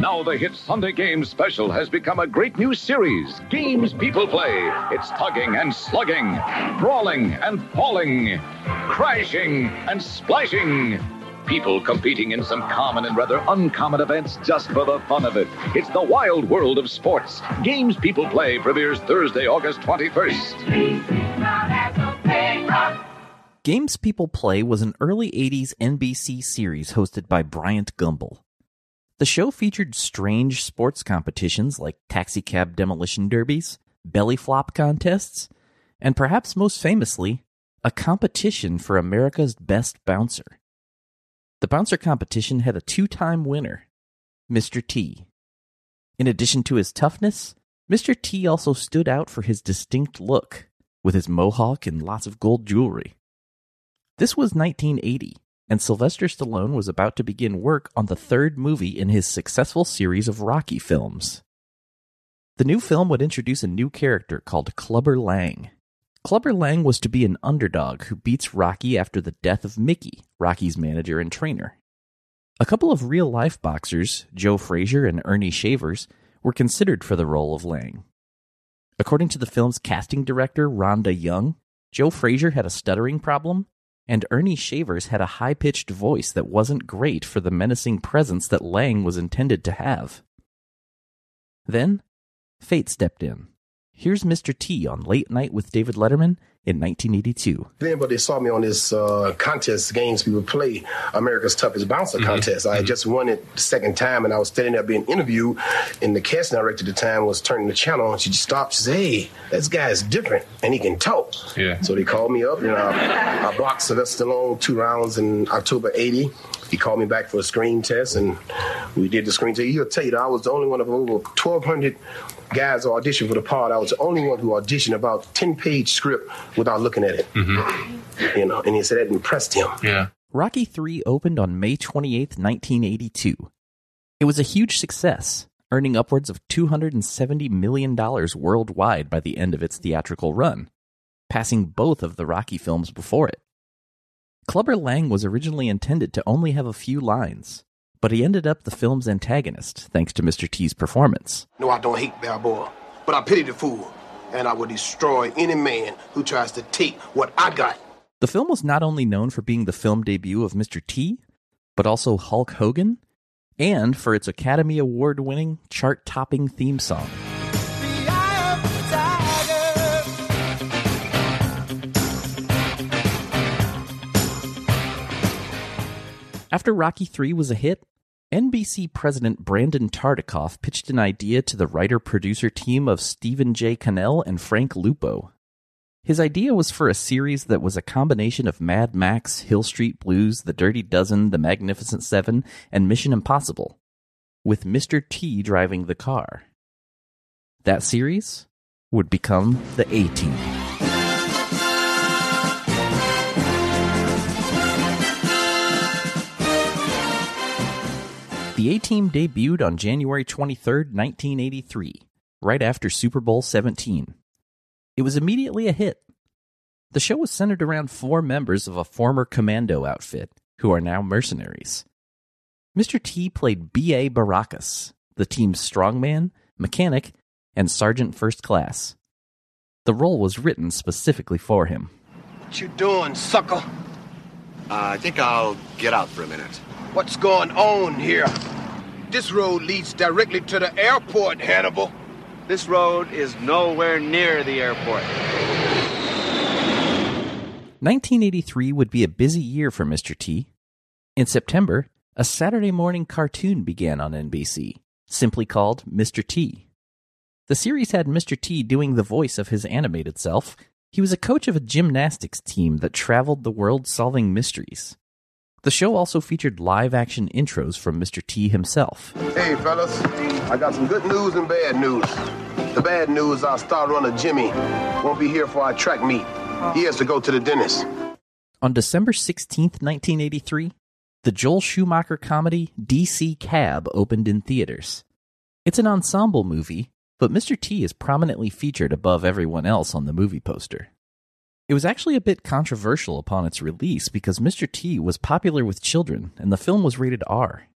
Now the hit Sunday Games special has become a great new series. Games people play. It's tugging and slugging, brawling and falling, crashing and splashing. People competing in some common and rather uncommon events just for the fun of it. It's the wild world of sports. Games People Play premieres Thursday, August 21st. Games People Play was an early 80s NBC series hosted by Bryant Gumbel. The show featured strange sports competitions like taxicab demolition derbies, belly flop contests, and perhaps most famously, a competition for America's best bouncer. The bouncer competition had a two time winner, Mr. T. In addition to his toughness, Mr. T also stood out for his distinct look, with his mohawk and lots of gold jewelry. This was 1980, and Sylvester Stallone was about to begin work on the third movie in his successful series of Rocky films. The new film would introduce a new character called Clubber Lang. Clubber Lang was to be an underdog who beats Rocky after the death of Mickey, Rocky's manager and trainer. A couple of real life boxers, Joe Frazier and Earnie Shavers, were considered for the role of Lang. According to the film's casting director, Rhonda Young, Joe Frazier had a stuttering problem, and Earnie Shavers had a high pitched voice that wasn't great for the menacing presence that Lang was intended to have. Then, fate stepped in. Here's Mr. T on Late Night with David Letterman in 1982. Then, but they saw me on this uh, contest games we would play, America's Toughest Bouncer Mm-hmm. contest. I had just won it the second time, and I was standing there being interviewed, and the casting director at the time was turning the channel, and she just stopped. She said, "Hey, this guy is different, and he can talk." Yeah. So they called me up, and I, I boxed Sylvester Stallone two rounds in October '80. He called me back for a screen test, and we did the screen test. He'll tell you that I was the only one of over 1,200 guys who auditioned for the part. I was the only one who auditioned about 10-page script without looking at it. Mm-hmm. You know, and he said that impressed him. Yeah. Rocky III opened on May 28, 1982. It was a huge success, earning upwards of $270 million worldwide by the end of its theatrical run, passing both of the Rocky films before it. Clubber Lang was originally intended to only have a few lines, but he ended up the film's antagonist thanks to Mr. T's performance. No, I don't hate Balboa, but I pity the fool, and I will destroy any man who tries to take what I got. The film was not only known for being the film debut of Mr. T, but also Hulk Hogan, and for its Academy Award winning, chart topping theme song. After Rocky III was a hit, NBC president Brandon Tartikoff pitched an idea to the writer producer team of Stephen J. Cannell and Frank Lupo. His idea was for a series that was a combination of Mad Max, Hill Street Blues, The Dirty Dozen, The Magnificent Seven, and Mission Impossible, with Mr. T driving the car. That series would become the A Team. The A Team debuted on January 23, 1983, right after Super Bowl 17. It was immediately a hit. The show was centered around four members of a former commando outfit who are now mercenaries. Mr. T played B.A. Baracus, the team's strongman, mechanic, and sergeant first class. The role was written specifically for him. What you doing, sucker? Uh, I think I'll get out for a minute. What's going on here? This road leads directly to the airport, Hannibal. This road is nowhere near the airport. 1983 would be a busy year for Mr. T. In September, a Saturday morning cartoon began on NBC, simply called Mr. T. The series had Mr. T doing the voice of his animated self. He was a coach of a gymnastics team that traveled the world solving mysteries. The show also featured live action intros from Mr. T himself. Hey, fellas, I got some good news and bad news. The bad news our star runner Jimmy won't be here for our track meet. He has to go to the dentist. On December 16th, 1983, the Joel Schumacher comedy DC Cab opened in theaters. It's an ensemble movie, but Mr. T is prominently featured above everyone else on the movie poster. It was actually a bit controversial upon its release because Mr. T was popular with children and the film was rated R.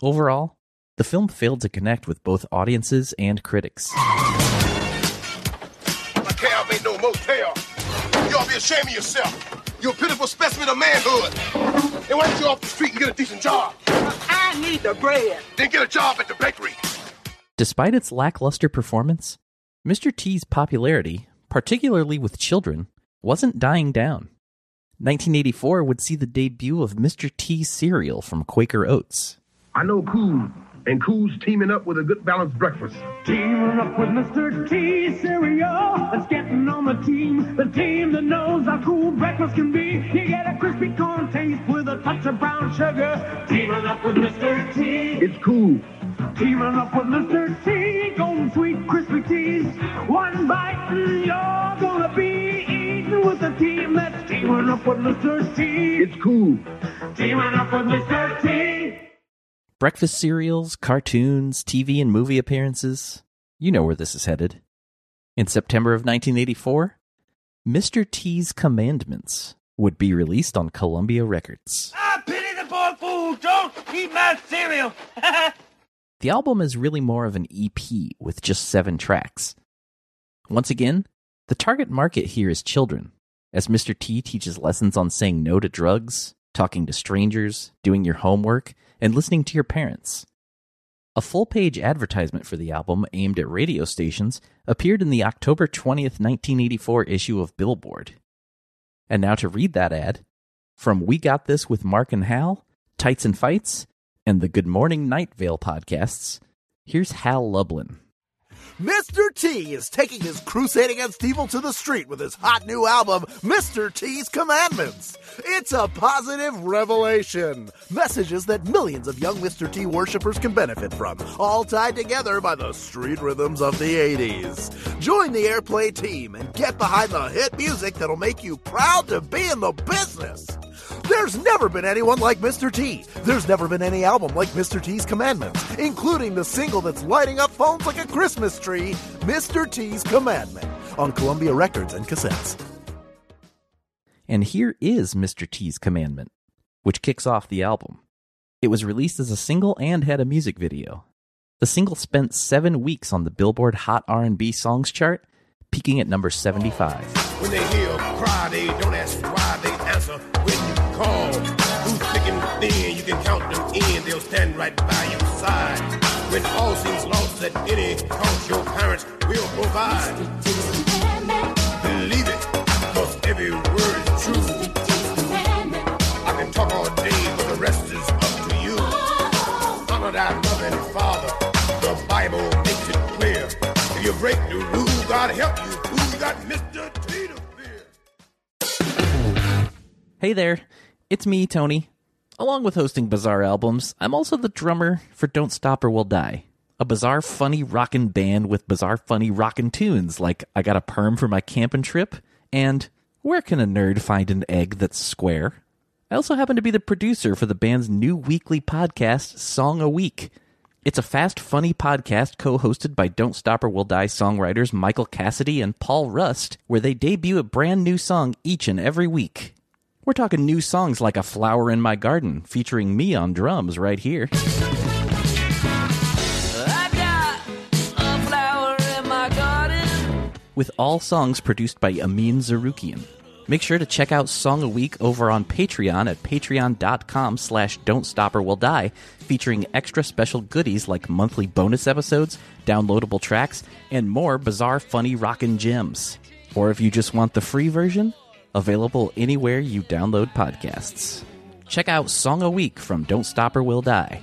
Overall, the film failed to connect with both audiences and critics. My cab ain't no motel. You ought to be ashamed of yourself. You're a pitiful specimen of manhood. And why don't you off the street and get a decent job? I need the bread. Then get a job at the bakery. Despite its lackluster performance, Mr. T's popularity, particularly with children, wasn't dying down. 1984 would see the debut of Mr. T cereal from Quaker Oats. I know Cool, and Cool's teaming up with a good balanced breakfast. Teaming up with Mr. T cereal. That's getting on the team. The team that knows how cool breakfast can be. You get a crispy corn taste with a touch of brown sugar. Teaming up with Mr. T. It's Cool. Teaming up with Mr. T. Golden sweet crispy teas. One bite and you're gonna be eating with the team that's teaming up with Mr. T. It's Cool. Teaming up with Mr. T. Breakfast cereals, cartoons, TV and movie appearances. You know where this is headed. In September of 1984, Mr. T's Commandments would be released on Columbia Records. I pity the poor fool. Don't eat my cereal. The album is really more of an EP with just seven tracks. Once again, the target market here is children, as Mr. T teaches lessons on saying no to drugs, talking to strangers, doing your homework, and listening to your parents. A full page advertisement for the album aimed at radio stations appeared in the October 20th, 1984 issue of Billboard. And now to read that ad, from We Got This with Mark and Hal, Tights and Fights, and the Good Morning Night Vale podcasts, here's Hal Lublin. Mr. T is taking his crusade against evil to the street with his hot new album, Mr. T's Commandments. It's a positive revelation. Messages that millions of young Mr. T worshippers can benefit from, all tied together by the street rhythms of the 80s. Join the Airplay team and get behind the hit music that'll make you proud to be in the business. There's never been anyone like Mr. T. There's never been any album like Mr. T's Commandments, including the single that's lighting up phones like a Christmas tree, Mr. T's Commandment, on Columbia Records and cassettes. And here is Mr. T's Commandment, which kicks off the album. It was released as a single and had a music video. The single spent seven weeks on the Billboard Hot R&B Songs chart, peaking at number 75. When they hear a cry, they don't ask why, they answer when you call. Thin, you can count them in, they'll stand right by your side. When all seems lost at any cost, your parents will provide. Believe it, cause every word is true. I can talk all day, but the rest is up to you. Honor thy mother and father, the Bible makes it clear. If you break the rule, God help you. Who got Mr. Hey there, it's me, Tony. Along with hosting Bizarre Albums, I'm also the drummer for Don't Stop or We'll Die, a bizarre, funny rockin' band with bizarre, funny rockin' tunes like I Got a Perm for My Campin' Trip and Where Can a Nerd Find an Egg That's Square? I also happen to be the producer for the band's new weekly podcast, Song a Week. It's a fast, funny podcast co hosted by Don't Stop or We'll Die songwriters Michael Cassidy and Paul Rust, where they debut a brand new song each and every week. We're talking new songs like A Flower in My Garden, featuring me on drums right here. I got a flower in my garden. with all songs produced by Amin Zarukian. Make sure to check out Song a Week over on Patreon at patreon.com slash don't stop or will die, featuring extra special goodies like monthly bonus episodes, downloadable tracks, and more bizarre, funny rockin' gems. Or if you just want the free version, available anywhere you download podcasts. Check out Song a Week from Don't Stop or Will Die.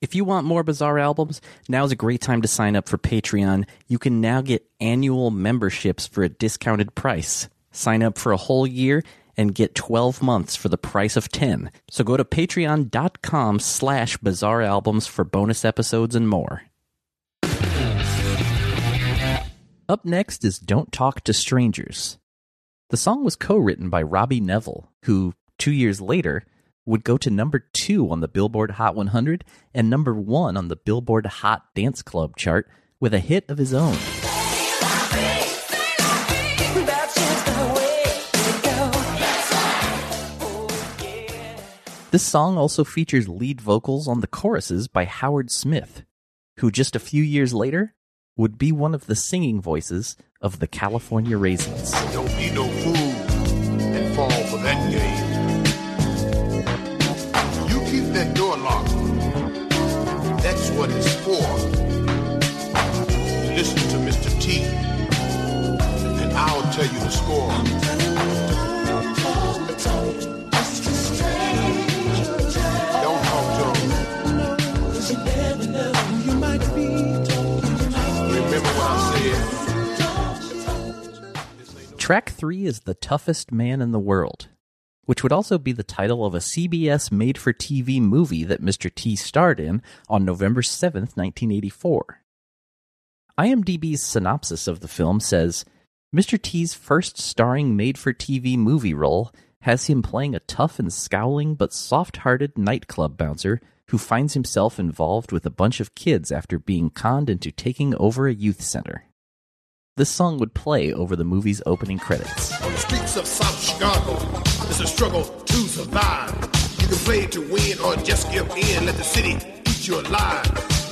If you want more Bizarre albums, now's a great time to sign up for Patreon. You can now get annual memberships for a discounted price. Sign up for a whole year and get 12 months for the price of 10. So go to patreon.com slash bizarre albums for bonus episodes and more. Up next is Don't Talk to Strangers. The song was co-written by Robbie Nevil, who, two years later, would go to number two on the Billboard Hot 100 and number one on the Billboard Hot Dance Club chart with a hit of his own. This song also features lead vocals on the choruses by Howard Smith, who just a few years later would be one of the singing voices of the California Raisins. The score. Don't talk to. Track 3 is The Toughest Man in the World, which would also be the title of a CBS made for TV movie that Mr. T starred in on November 7th, 1984. IMDb's synopsis of the film says Mr. T's first starring made for TV movie role has him playing a tough and scowling but soft hearted nightclub bouncer who finds himself involved with a bunch of kids after being conned into taking over a youth center. This song would play over the movie's opening credits. On the streets of South Chicago, it's a struggle to survive. You can play to win or just give in. Let the city eat you alive.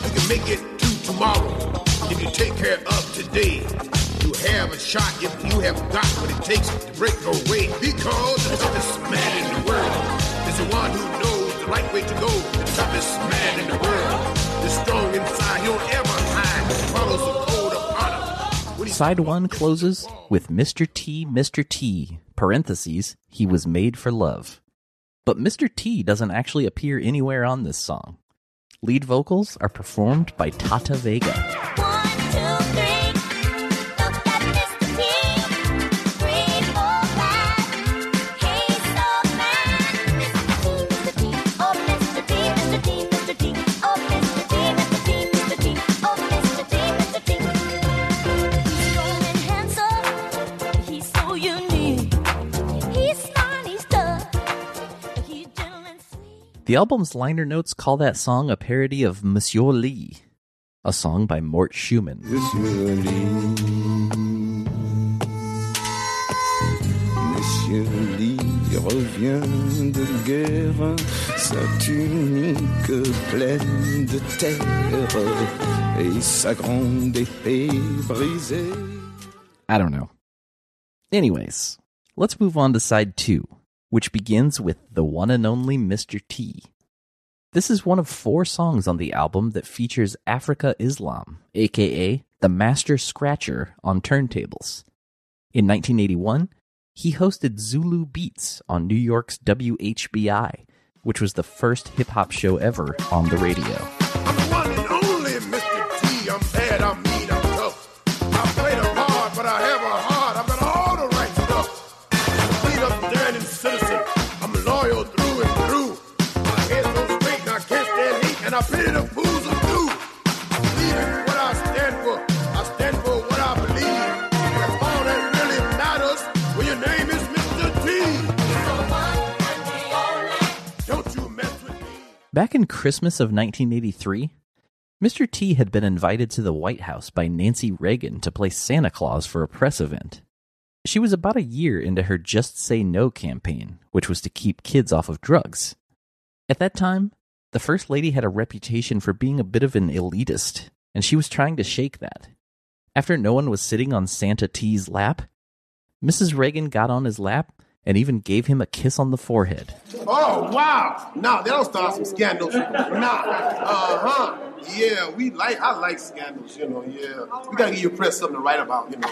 You can make it to tomorrow if you take care of today. You have a shot if you have got what it takes to break away. Because the toughest man in the world is the one who knows the right way to go. The toughest man in the world is strong inside. He don't ever hide. Follows the code of honor. Side 1 closes with Mr. T, Mr. T, parentheses, he was made for love. But Mr. T doesn't actually appear anywhere on this song. Lead vocals are performed by Tata Vega. The album's liner notes call that song a parody of Monsieur Lee, a song by Mort Shuman. Monsieur Lee. Monsieur Lee revient de guerre, sa tunique pleine de terre et sa grande épée brisée. I don't know. Anyways, let's move on to side 2, which begins with the one and only Mr. T. This is one of four songs on the album that features Afrika Islam, aka the Master Scratcher, on turntables. In 1981, he hosted Zulu Beats on New York's WHBI, which was the first hip hop show ever on the radio. Back in Christmas of 1983, Mr. T had been invited to the White House by Nancy Reagan to play Santa Claus for a press event. She was about a year into her Just Say No campaign, which was to keep kids off of drugs. At that time, the First Lady had a reputation for being a bit of an elitist, and she was trying to shake that. After no one was sitting on Santa T's lap, Mrs. Reagan got on his lap and even gave him a kiss on the forehead. Oh, wow. Nah, that'll start some scandals. Nah. Uh-huh. Yeah, we like, I like scandals, you know, yeah. We gotta give your press something to write about, you know.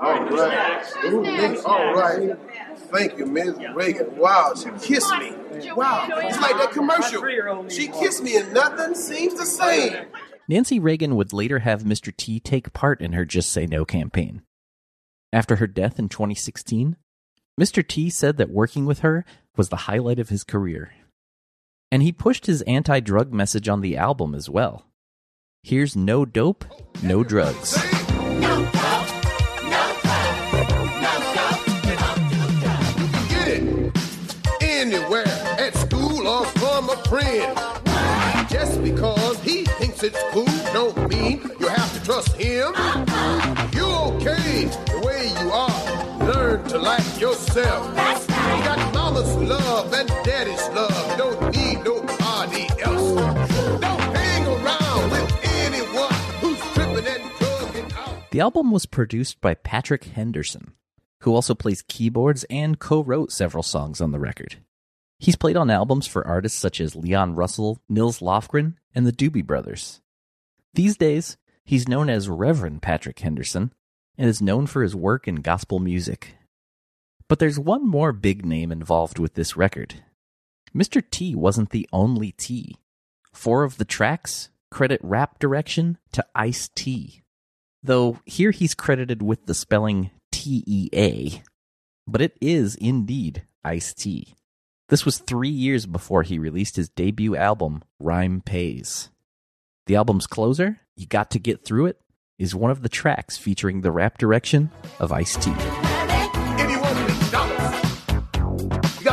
All right. Ooh, Miss- all right. Thank you, Ms. Reagan. Wow, she kissed me. Wow. It's like that commercial. She kissed me and nothing seems the same. Nancy Reagan would later have Mr. T take part in her Just Say No campaign. After her death in 2016, Mr. T said that working with her was the highlight of his career. And he pushed his anti drug message on the album as well. Here's No Dope, No Drugs. Anywhere, at school or from a friend. Just because he thinks it's cool don't mean you have to trust him. You're okay like yourself. You got mama's love and daddy's love. Don't need nobody else. Don't hang around with anyone who's tripping and drugging out. The album was produced by Patrick Henderson, who also plays keyboards and co wrote several songs on the record. He's played on albums for artists such as Leon Russell, Nils Lofgren, and the Doobie Brothers. These days, he's known as Reverend Patrick Henderson and is known for his work in gospel music. But there's one more big name involved with this record. Mr. T wasn't the only T. Four of the tracks credit rap direction to Ice T, though here he's credited with the spelling T E A. But it is indeed Ice T. This was three years before he released his debut album, Rhyme Pays. The album's closer, You Got to Get Through It, is one of the tracks featuring the rap direction of Ice T.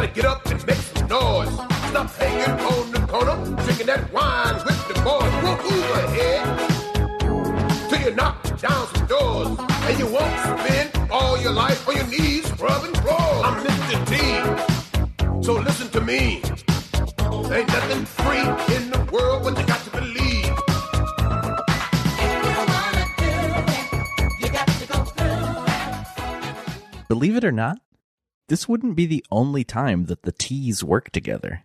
gotta get up and make some noise. Stop hanging on the corner, drinking that wine with the boys. We'll move ahead till you knock down some doors. And you won't spend all your life on your knees scrubbing floors. I'm Mr. T, so listen to me. Ain't nothing free in the world, but you got to believe. Believe it or not, this wouldn't be the only time that the T's work together.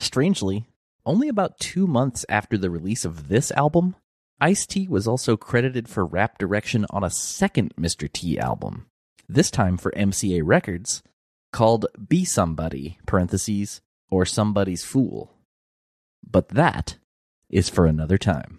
Strangely, only about two months after the release of this album, Ice T was also credited for rap direction on a second Mr. T album, this time for MCA Records, called Be Somebody, parentheses, or Somebody's Fool. But that is for another time.